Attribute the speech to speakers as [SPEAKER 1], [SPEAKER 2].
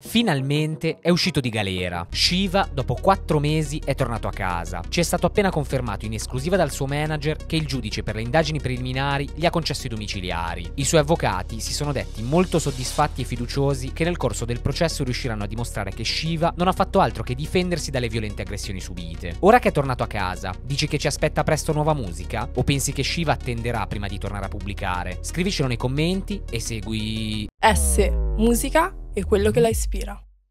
[SPEAKER 1] Finalmente è uscito di galera. Shiva, dopo quattro mesi, è tornato a casa. Ci è stato appena confermato in esclusiva dal suo manager che il giudice per le indagini preliminari gli ha concesso i domiciliari. I suoi avvocati si sono detti molto soddisfatti e fiduciosi che nel corso del processo riusciranno a dimostrare che Shiva non ha fatto altro che difendersi dalle violente aggressioni subite. Ora che è tornato a casa, dici che ci aspetta presto nuova musica? O pensi che Shiva attenderà prima di tornare a pubblicare? Scrivicelo nei commenti e segui
[SPEAKER 2] S. Musica e quello che la ispira.